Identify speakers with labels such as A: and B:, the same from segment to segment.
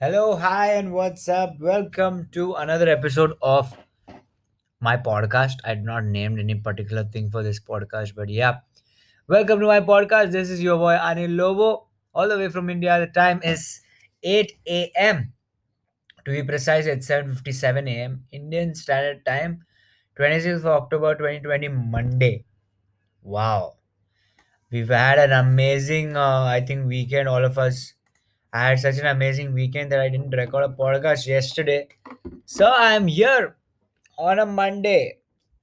A: Hello, hi, and what's up? Welcome to another episode of my podcast. I did not named any particular thing for this podcast, but yeah, welcome to my podcast. This is your boy Anil Lobo, all the way from India. The time is 8 a.m. To be precise, it's 7:57 a.m. Indian Standard Time, 26th of October 2020, Monday. Wow, we've had an amazing, uh, I think, weekend. All of us. I had such an amazing weekend that I didn't record a podcast yesterday. So I'm here on a Monday,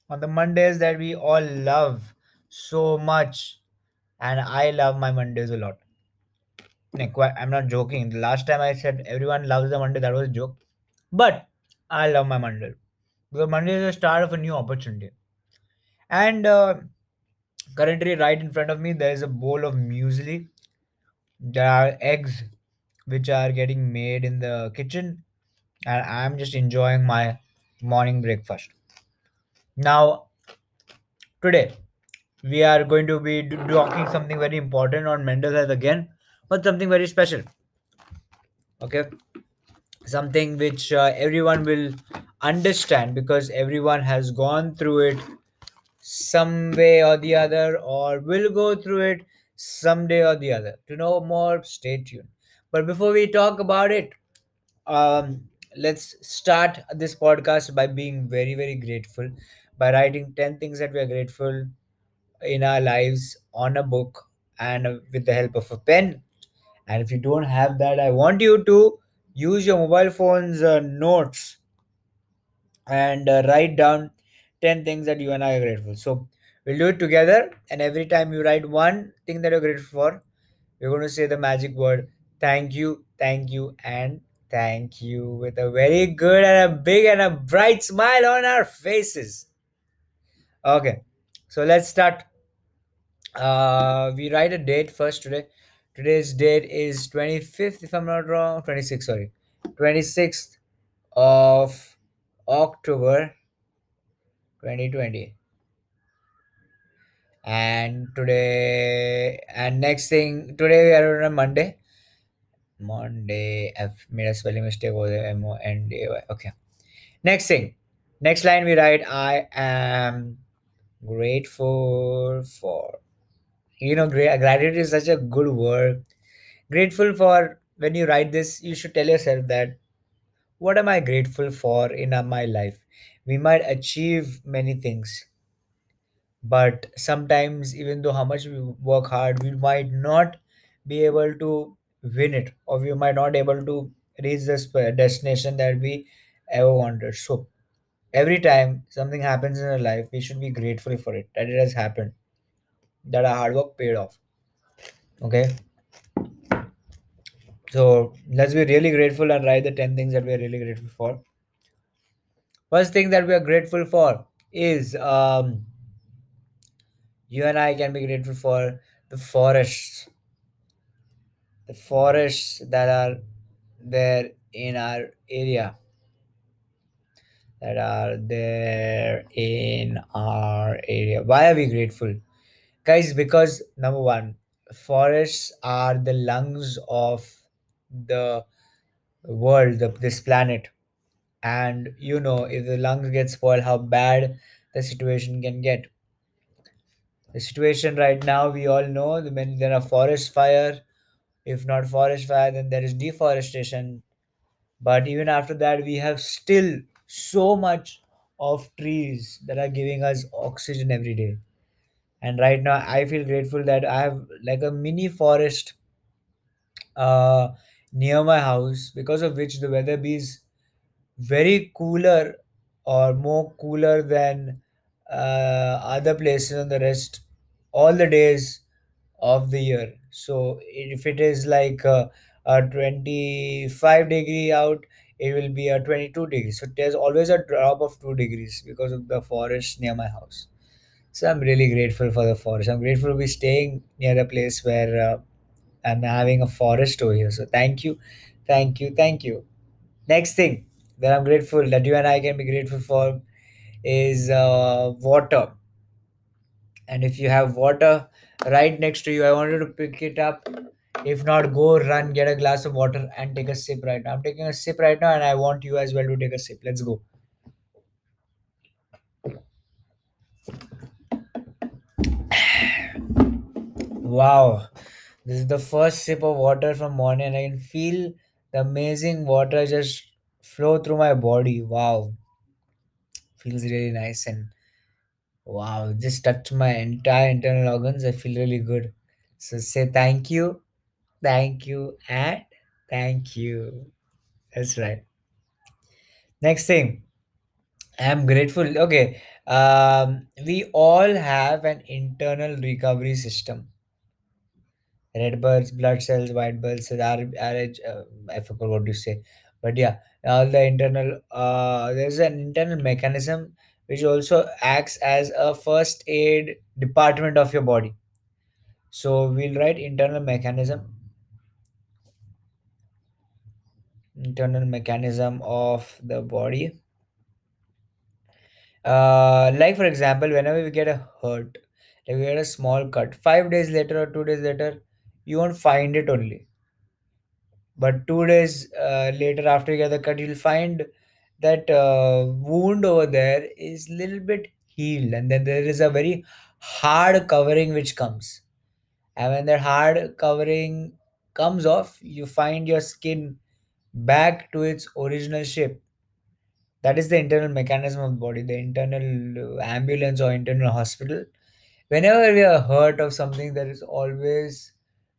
A: on the Mondays that we all love so much, and I love my Mondays a lot. I'm not joking. The last time I said everyone loves the Monday, that was a joke. But I love my Monday because Monday is the start of a new opportunity. And uh, currently, right in front of me, there is a bowl of muesli. There are eggs which are getting made in the kitchen, and I'm just enjoying my morning breakfast. Now, today we are going to be talking something very important on mental health again, but something very special. Okay, something which uh, everyone will understand because everyone has gone through it some way or the other, or will go through it someday or the other. To know more, stay tuned. But before we talk about it, um, let's start this podcast by being very, very grateful by writing 10 things that we are grateful in our lives on a book and with the help of a pen. And if you don't have that, I want you to use your mobile phone's uh, notes and uh, write down 10 things that you and I are grateful. So we'll do it together. And every time you write one thing that you're grateful for, you're going to say the magic word thank you, thank you, and thank you with a very good and a big and a bright smile on our faces. Okay, so let's start Uh, we write a date first today. Today's date is 25th, if I'm not wrong. 26th, sorry. 26th of October 2020. And today, and next thing, today we are on a Monday. Monday, I've made a spelling mistake over there. M O N D A Y. Okay. Next thing, next line we write, I am grateful for. You know, gra- gratitude is such a good word grateful for when you write this you should tell yourself that what am i grateful for in my life we might achieve many things but sometimes even though how much we work hard we might not be able to win it or we might not able to reach this uh, destination that we ever wanted. So every time something happens in our life we should be grateful for it that it has happened that our hard work paid off. Okay? So let's be really grateful and write the 10 things that we are really grateful for. First thing that we are grateful for is um, you and I can be grateful for the forests, the forests that are there in our area, that are there in our area. Why are we grateful? Guys, because number one, forests are the lungs of the world, the, this planet and you know if the lungs get spoiled how bad the situation can get the situation right now we all know the- when there are forest fire if not forest fire then there is deforestation. But even after that we have still so much of trees that are giving us oxygen every day. And right now i feel grateful that i have like a mini forest uh, near my house because of which the weather is very cooler or more cooler than uh, other places on the rest all the days of the year so if it is like uh, a 25 degree out it will be a 22 degrees so there's always a drop of 2 degrees because of the forest near my house. So i'm really grateful for the forest. I'm grateful to be staying near a place where uh, i'm having a forest over here. So thank you. Thank you. Thank you. Next thing that I'm grateful that you and I can be grateful for is uh, water. And if you have water right next to you, I wanted to pick it up If not, go run, get a glass of water, and take a sip right now. I'm taking a sip right now, and I want you as well to take a sip. Let's go. Wow, this is the first sip of water from morning, and I can feel the amazing water just flow through my body. Wow, feels really nice and wow, just touched my entire internal organs. I feel really good. So say thank you, thank you, and thank you. That's right. Next thing, I'm grateful. Okay, um, we all have an internal recovery system red birds, blood cells, white blood cells, R, RH, uh, I forgot what you say, but yeah, all the internal. Uh, there's an internal mechanism which also acts as a first aid department of your body. So we'll write internal mechanism, internal mechanism of the body. Uh, like for example, whenever we get a hurt, like we get a small cut, five days later or two days later, you won't find it only but two days uh, later after you get the cut you'll find that uh, wound over there is a little bit healed and then there is a very hard covering which comes. And when that hard covering comes off you find your skin back to its original shape. That is the internal mechanism of the body the internal uh, ambulance or internal hospital. Whenever we are hurt of something there is always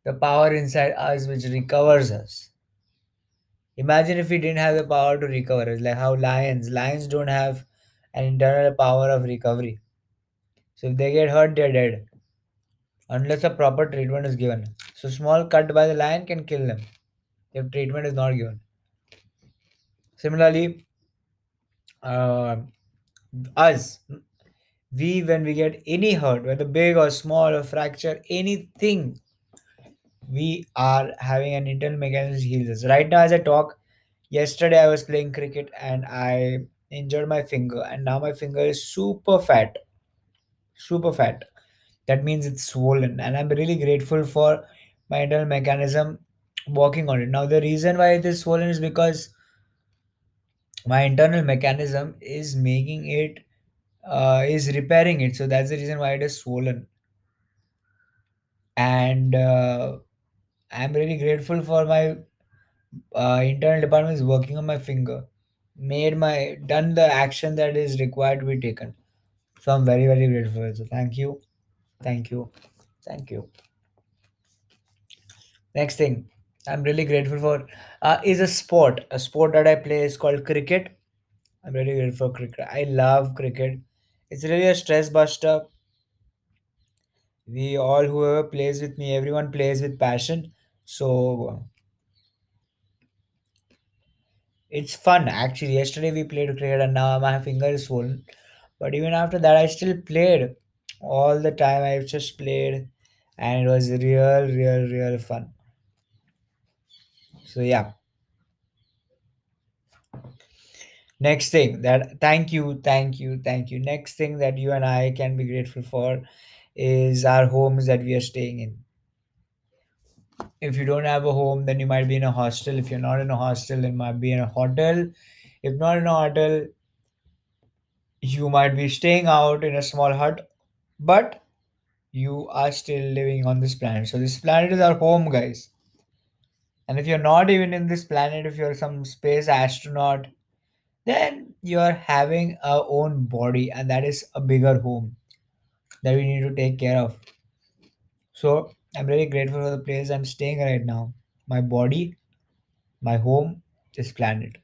A: the power inside us which recovers us Imagine if we didn't have the power to recover. It's like how lions, lions don't have an internal power of recovery. So if they get hurt, they're dead unless a proper treatment is given. So small cut by the lion can kill them if treatment is not given. Similarly, uh, us, we when we get any hurt, whether big or small or fracture, anything, we are having an internal mechanism to heal us. Right now, as I talk, yesterday I was playing cricket and I injured my finger, and now my finger is super fat, super fat. That means it's swollen, and I'm really grateful for my internal mechanism working on it. Now, the reason why it is swollen is because my internal mechanism is making it, uh, is repairing it. So that's the reason why it is swollen. And uh, I'm really grateful for my uh, internal department is working on my finger, made my done the action that is required to be taken. So I'm very very grateful. So thank you, thank you, thank you. Next thing, I'm really grateful for uh, is a sport. A sport that I play is called cricket. I'm really grateful for cricket. I love cricket. It's really a stress buster. We all whoever plays with me, everyone plays with passion. So um, It's fun actually. Yesterday we played cricket and now my finger is swollen. But even after that, I still played all the time. I've just played and it was real, real, real fun. So yeah. Next thing that thank you, thank you, thank you. Next thing that you and I can be grateful for is our homes that we are staying in. If you don't have a home, then you might be in a hostel. If you're not in a hostel, you might be in a hotel. If not in a hotel, you might be staying out in a small hut. But you are still living on this planet. So this planet is our home, guys. And if you're not even in this planet, if you're some space astronaut, then you're having our own body, and that is a bigger home that we need to take care of. So I'm really grateful for the place I'm staying right now. My body, my home, this planet.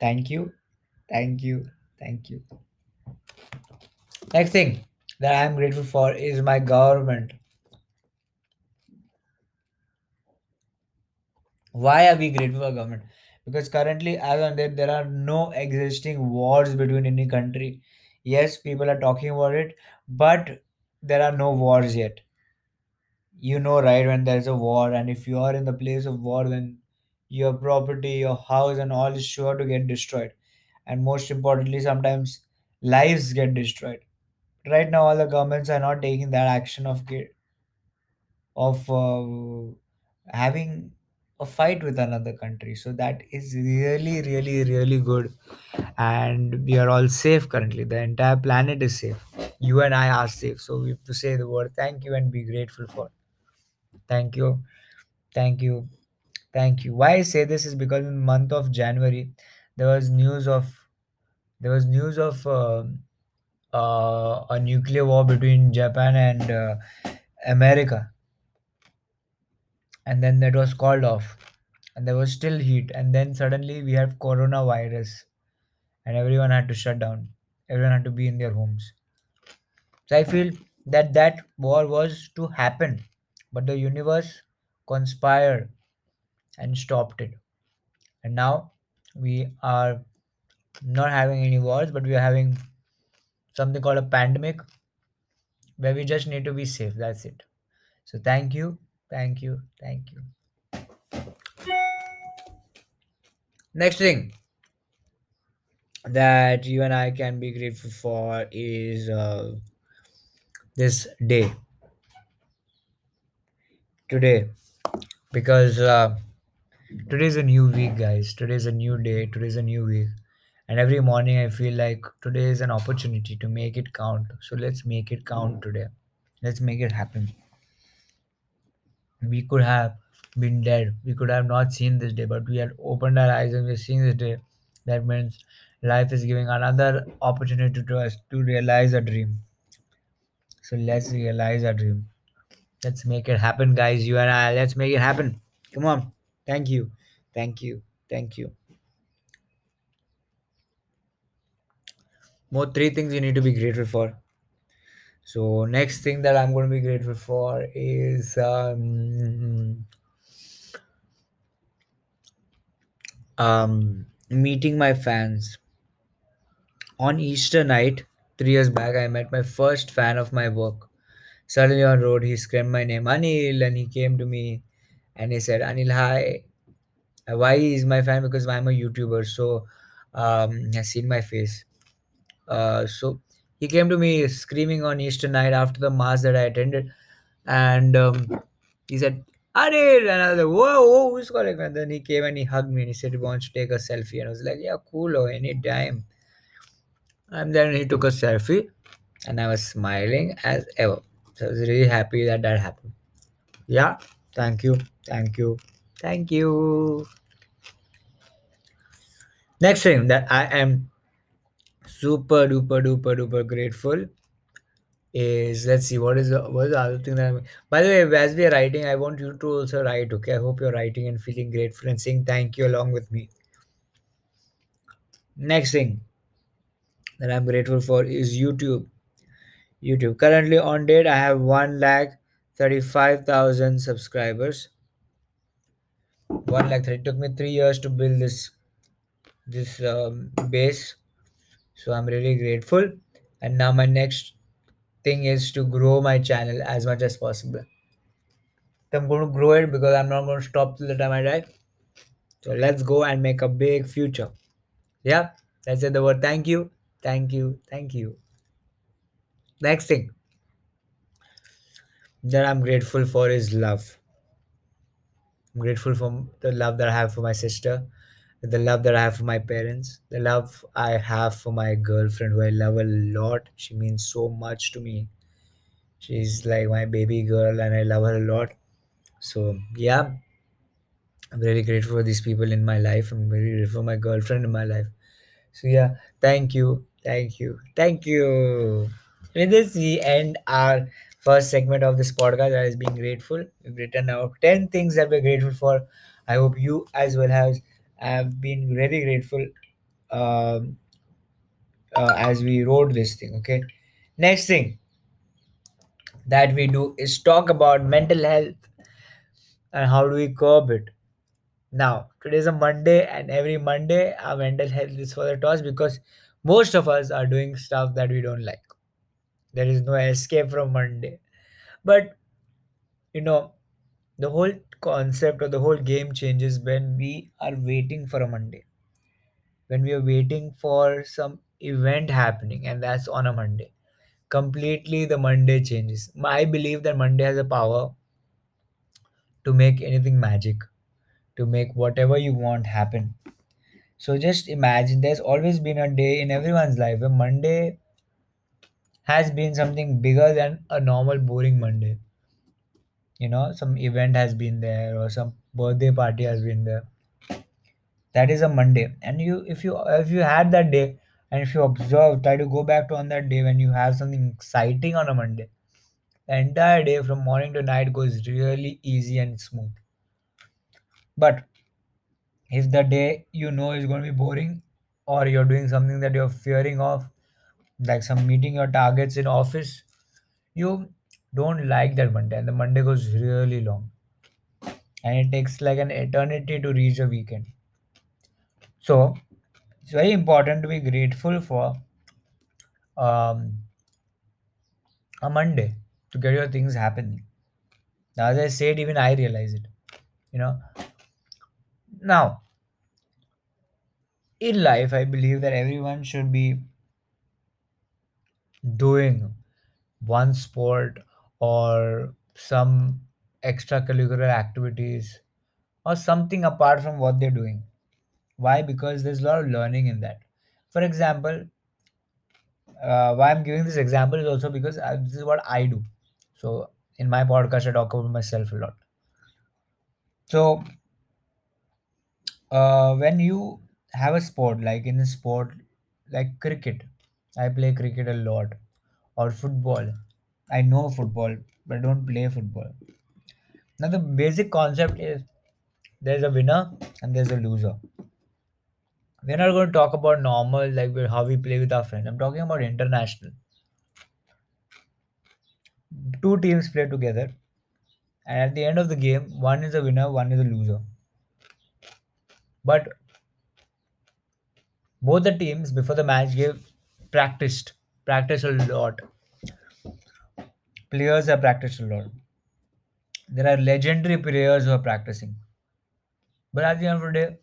A: Thank you, thank you, thank you. Next thing that I'm grateful for is my government. Why are we grateful for government? Because currently, as on date, there are no existing wars between any country. Yes, people are talking about it, but there are no wars yet. You know, right? When there's a war, and if you are in the place of war, then your property, your house, and all is sure to get destroyed. And most importantly, sometimes lives get destroyed. Right now, all the governments are not taking that action of of uh, having a fight with another country. So that is really, really, really good. And we are all safe currently. The entire planet is safe. You and I are safe. So we have to say the word thank you and be grateful for. Thank you. Thank you. Thank you. Why I say this is because in the month of January there was news of there was news of uh, uh, a nuclear war between Japan and uh, America, and then that was called off, and there was still heat, and then suddenly we have coronavirus, and everyone had to shut down. Everyone had to be in their homes. So I feel that that war was to happen, but the universe conspired and stopped it, and now we are not having any wars, but we are having something called a pandemic where we just need to be safe. That's it. So thank you, thank you, thank you. Next thing that you and I can be grateful for is uh, this day today because uh, today is a new week, guys. Today is a new day. Today is a new week. And every morning I feel like today is an opportunity to make it count. So let's make it count today. Let's make it happen. We could have been dead. We could have not seen this day, but we had opened our eyes and we're seeing this day. That means life is giving another opportunity to us to realize a dream. So let's realize our dream. Let's make it happen, guys. You and I, let's make it happen. Come on. Thank you. Thank you. Thank you. More three things you need to be grateful for. So next thing that I'm going to be grateful for is um, um, meeting my fans. On Easter night, three years back, I met my first fan of my work. Suddenly on road, he screamed my name, Anil, and he came to me and he said, Anil, hi. Uh, Why is my fan? Because I'm a YouTuber, so um, he has seen my face. Uh, so he came to me screaming on Easter night after the mass that I attended, and um, he said, "Anil," and I was like, "Whoa, whoa, who's calling?" And then he came and he hugged me and he said he wants to take a selfie, and I was like, "Yeah, cool, oh, anytime." And then he took a selfie, and I was smiling as ever. So I was really happy that that happened. Yeah, thank you, thank you, thank you. Next thing that I am super duper duper duper grateful is let's see what is the what is the other thing that I'm by the way as we are writing I want you to also write okay I hope you're writing and feeling grateful and saying thank you along with me next thing that I'm grateful for is YouTube YouTube currently on date I have 1 lakh 35,000 subscribers. 1 lakh 30 it took me 3 years to build this this um, base. So I'm really grateful. And now my next thing is to grow my channel as much as possible. I'm going to grow it because I'm not going to stop till the time I die. So let's go and make a big future. Yeah, that's it. The word. Thank you, thank you, thank you. Next thing that I'm grateful for is love. I'm grateful for the love that I have for my sister, the love that I have for my parents, the love I have for my girlfriend, who I love a lot. She means so much to me. She's like my baby girl, and I love her a lot. So, yeah, I'm really grateful for these people in my life. I'm very grateful for my girlfriend in my life. So yeah, thank you, thank you, thank you. With this, we end our first segment of this podcast. I is being grateful. We've written out ten things that we're grateful for. I hope you as well have have been very grateful um, uh, as we wrote this thing. Okay. Next thing that we do is talk about mental health and how do we curb it. Now, today is a Monday, and every Monday, our mental health is for the toss because most of us are doing stuff that we don't like. There is no escape from Monday. But, you know, the whole concept or the whole game changes when we are waiting for a Monday, when we are waiting for some event happening, and that's on a Monday. Completely, the Monday changes. I believe that Monday has a power to make anything magic, to make whatever you want happen. So just imagine there's always been a day in everyone's life where Monday has been something bigger than a normal boring Monday. You know, some event has been there or some birthday party has been there. That is a Monday. And you if you if you had that day and if you observe, try to go back to on that day when you have something exciting on a Monday. The entire day from morning to night goes really easy and smooth. But if the day you know is going to be boring or you're doing something that you're fearing of like some meeting your targets in office you don't like that monday and the monday goes really long. And it takes like an eternity to reach a weekend. So it's very important to be grateful for um, a monday to get your things happening. Now, as i said even i realize it you know. Now in life i believe that everyone should be doing one sport or some extracurricular activities or something apart from what they're doing. Why? Because there's a lot of learning in that. For example, uh, why I'm giving this example is also because uh, this is what I do. So in my podcast, I talk about myself a lot. So uh, when you have a sport, like in a sport like cricket, I play cricket a lot, or football. I know football, but I don't play football. Now the basic concept is there's a winner and there's a loser. We're not going to talk about normal like how we play with our friends. I'm talking about international. Two teams play together, and at the end of the game, one is a winner, one is a loser. But both the teams before the match gave practiced, practiced a lot. Players have practiced a lot. There are legendary players who are practicing. But at the end of the day,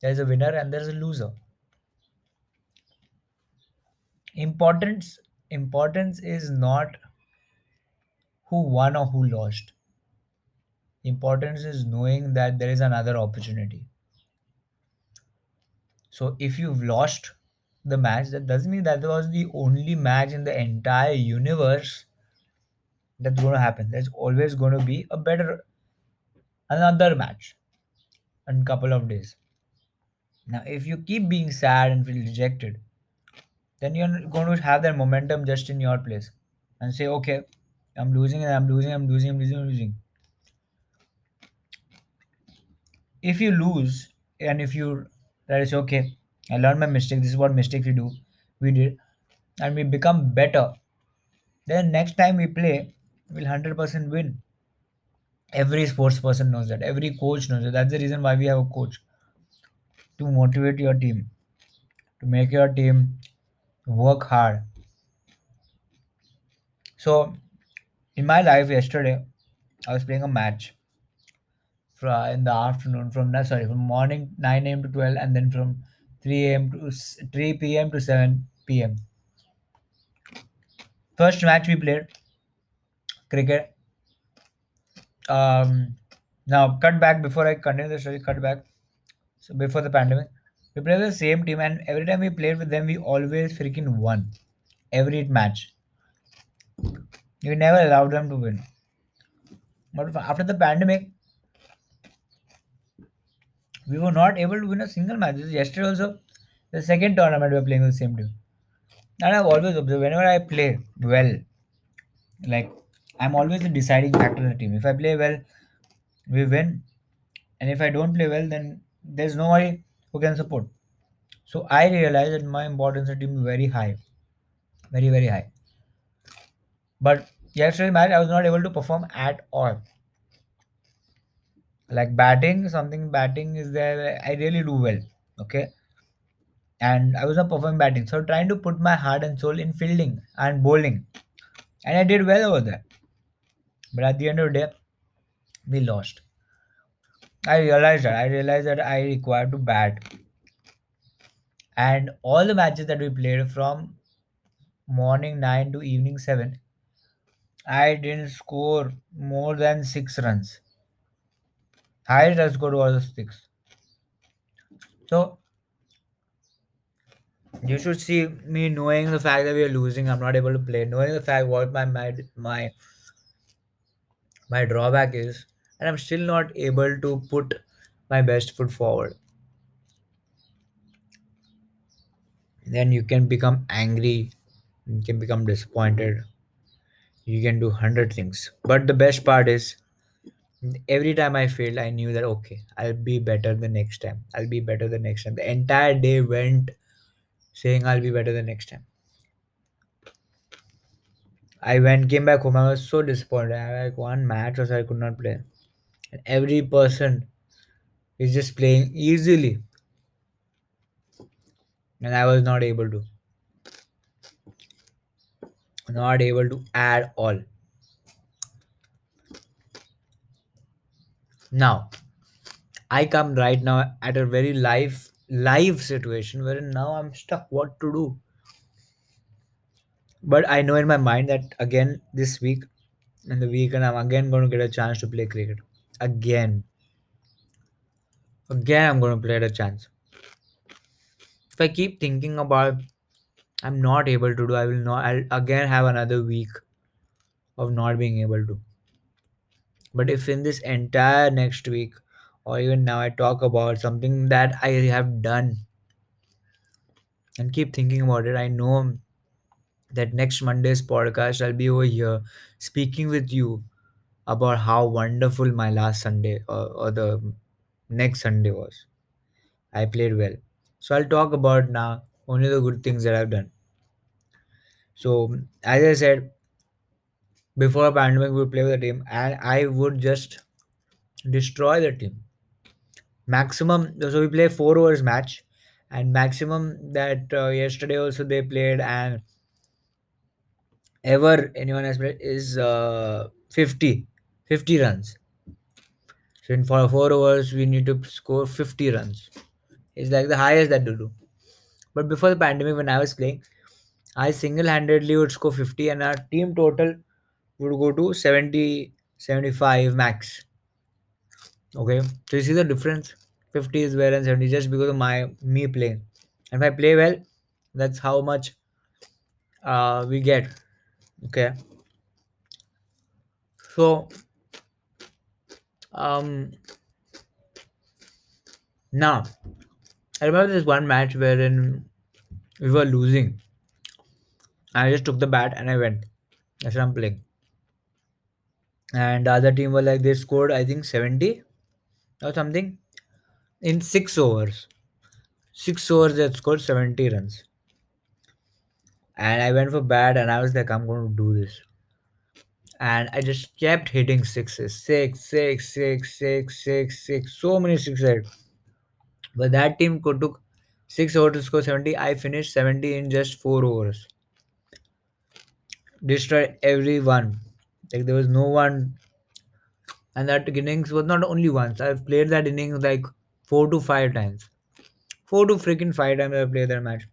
A: there's a winner and there's a loser. Importance importance is not who won or who lost. Importance is knowing that there is another opportunity. So if you've lost the match, that doesn't mean that was the only match in the entire universe that's going to happen. There's always going to be a better another match in couple of days. Now, if you keep being sad and feel rejected, then you're going to have that momentum just in your place and say, okay, I'm losing and I'm losing, I'm losing, I'm losing, I'm losing. If you lose and if you that is okay, I learned my mistake. This is what mistakes we do. We did, and we become better. Then next time we play, we'll hundred percent win. Every sports person knows that. Every coach knows that. That's the reason why we have a coach to motivate your team, to make your team work hard. So, in my life yesterday, I was playing a match in the afternoon from sorry from morning 9 a.m. to 12 and then from 3 a.m. to 3 p.m. to 7 p.m. First match we played cricket. Um, now cut back before I continue the story. Cut back. So before the pandemic, we played the same team, and every time we played with them, we always freaking won every match. We never allowed them to win. But after the pandemic, we were not able to win a single match. This is Yesterday also, the second tournament we were playing the same team. And I've always observed whenever I play well, like I'm always the deciding factor in the team. If I play well, we win, and if I don't play well, then there's nobody who can support. So I realized that my importance in the team is very high, very very high. But yesterday match, I was not able to perform at all. Like batting, something batting is there. I really do well. Okay, and I was not performing batting. So trying to put my heart and soul in fielding and bowling, and I did well over there. But at the end of the day, we lost. I realized that. I realized that I required to bat. And all the matches that we played from morning 9 to evening 7, I didn't score more than six runs. Highest I scored was six. So you should see me knowing the fact that we are losing. I'm not able to play. Knowing the fact what my my my, my drawback is, and I'm still not able to put my best foot forward. Then you can become angry. You can become disappointed. You can do hundred things. But the best part is every time I failed, I knew that okay, I'll be better the next time. I'll be better the next time. The entire day went saying I'll be better the next time. I went came back home. I was so disappointed. I had like one match or so I could not play. And every person is just playing easily, and I was not able to, not able to at all. Now I come right now at a very live live situation wherein now I'm stuck. What to do? But I know in my mind that again this week in the weekend I'm again going to get a chance to play cricket. Again, again I'm going to play at a chance. If I keep thinking about I'm not able to do, I will not. I'll again have another week of not being able to. But if in this entire next week or even now I talk about something that I have done and keep thinking about it, I know that next Monday's podcast I'll be over here speaking with you about how wonderful my last Sunday or, or the next Sunday was. I played well. So I'll talk about now only the good things that I've done. So as I said, before pandemic we would play with the team and I would just destroy the team. Maximum so we play four overs match and maximum that uh, yesterday also they played and ever anyone has played is uh, 50 50 runs. So in for four overs we need to score 50 runs. It's like the highest that they do. But before the pandemic when i was playing i single-handedly would score 50 and our team total would go to 70 75 max okay so you see the difference 50 is where and 70 just because of my me playing and if i play well that's how much uh, we get okay so um now I remember this one match wherein we were losing. I just took the bat and I went. That's what I'm playing. And the other team were like they scored I think 70 or something in six overs. Six overs they scored 70 runs. And I went for bat and I was like, I'm going to do this. And I just kept hitting sixes. Six, six, six, six, six, six. So many sixes. But that team could took six overs to score 70. I finished 70 in just four overs. Destroyed everyone. Like there was no one and that innings was not only once. I've played that innings like four to five times. Four to freaking five times I've played that match.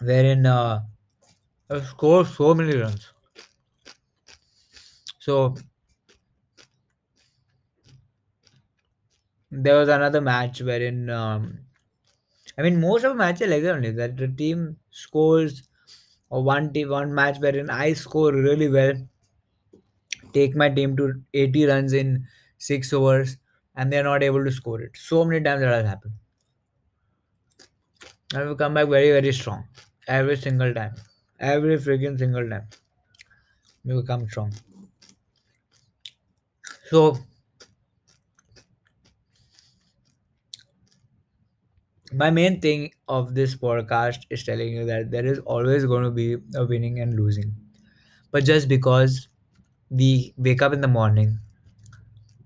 A: Wherein uh, I've scored so many runs. So there was another match wherein um, I mean most of the matches like that only that the team scores or one team one match wherein I score really well, take my team to 80 runs in six overs, and they're not able to score it. So many times that has happened. And we come back very, very strong. Every single time. Every freaking single time. We will come strong. So my main thing of this podcast is telling you that there is always going to be a winning and losing. But just because we wake up in the morning,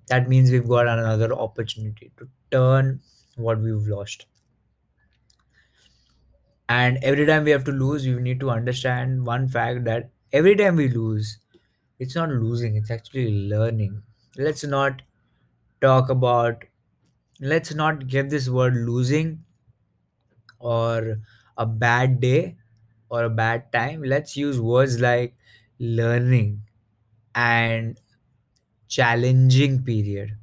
A: that means we've got another opportunity to turn what we've lost. And every time we have to lose, we need to understand one fact that every time we lose, it's not losing, it's actually learning. Let's not talk about, let's not give this word losing or a bad day or a bad time, let's use words like learning and challenging period.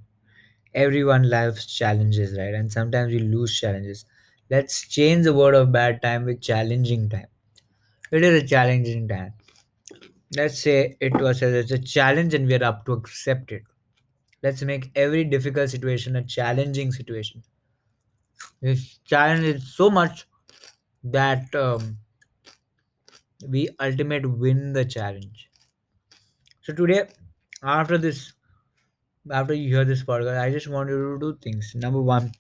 A: Everyone loves challenges, right? And sometimes we lose challenges. Let's change the word of bad time with challenging time. It is a challenging time. Let's say it was a, it's a challenge and we are up to accept it. Let's make every difficult situation a challenging situation. This challenge is so much that um, we ultimate win the challenge. So today, after this, after you hear this podcast, I just want you to do things. Number one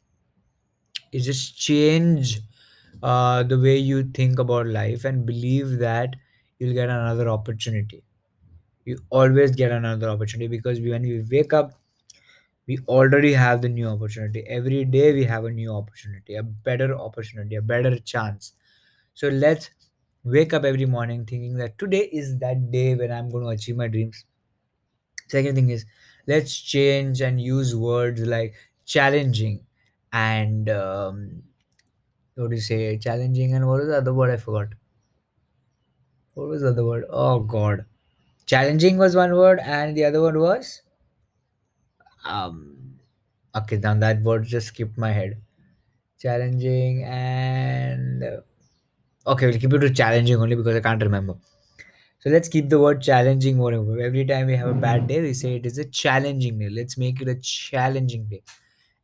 A: is just change uh, the way you think about life and believe that you'll get another opportunity. You always get another opportunity because when we wake up, we already have the new opportunity. Every day we have a new opportunity, a better opportunity, a better chance. So let's wake up every morning thinking that today is that day when I'm going to achieve my dreams. Second thing is let's change and use words like challenging and um, what do you say? Challenging and what is the other word I forgot? What was the other word? Oh God. Challenging was one word and the other one was um okay now that word just skipped my head. Challenging and okay, we'll keep it to challenging only because I can't remember. So let's keep the word challenging more. and more. Every time we have a bad day, we say it is a challenging day. Let's make it a challenging day.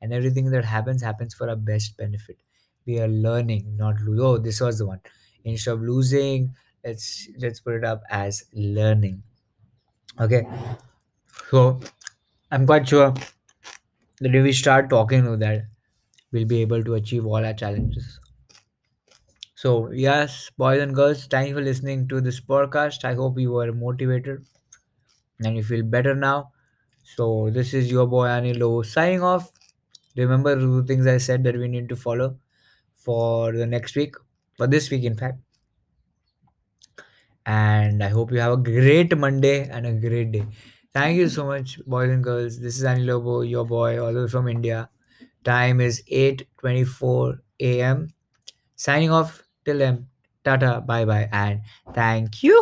A: And everything that happens happens for our best benefit. We are learning, not lose. Oh, this was the one. Instead of losing, let's let's put it up as learning. Okay. So I'm quite sure that if we start talking to that, we'll be able to achieve all our challenges. So yes, boys and girls, thank you for listening to this podcast. I hope you were motivated and you feel better now. So this is your boy Anilo signing off. Remember the things I said that we need to follow for the next week, for this week in fact. And I hope you have a great Monday and a great day. Thank you so much, boys and girls. This is Anil Lobo, your boy, all the way from India. Time is 8:24 a.m. Signing off till then. Tata, bye bye, and thank you.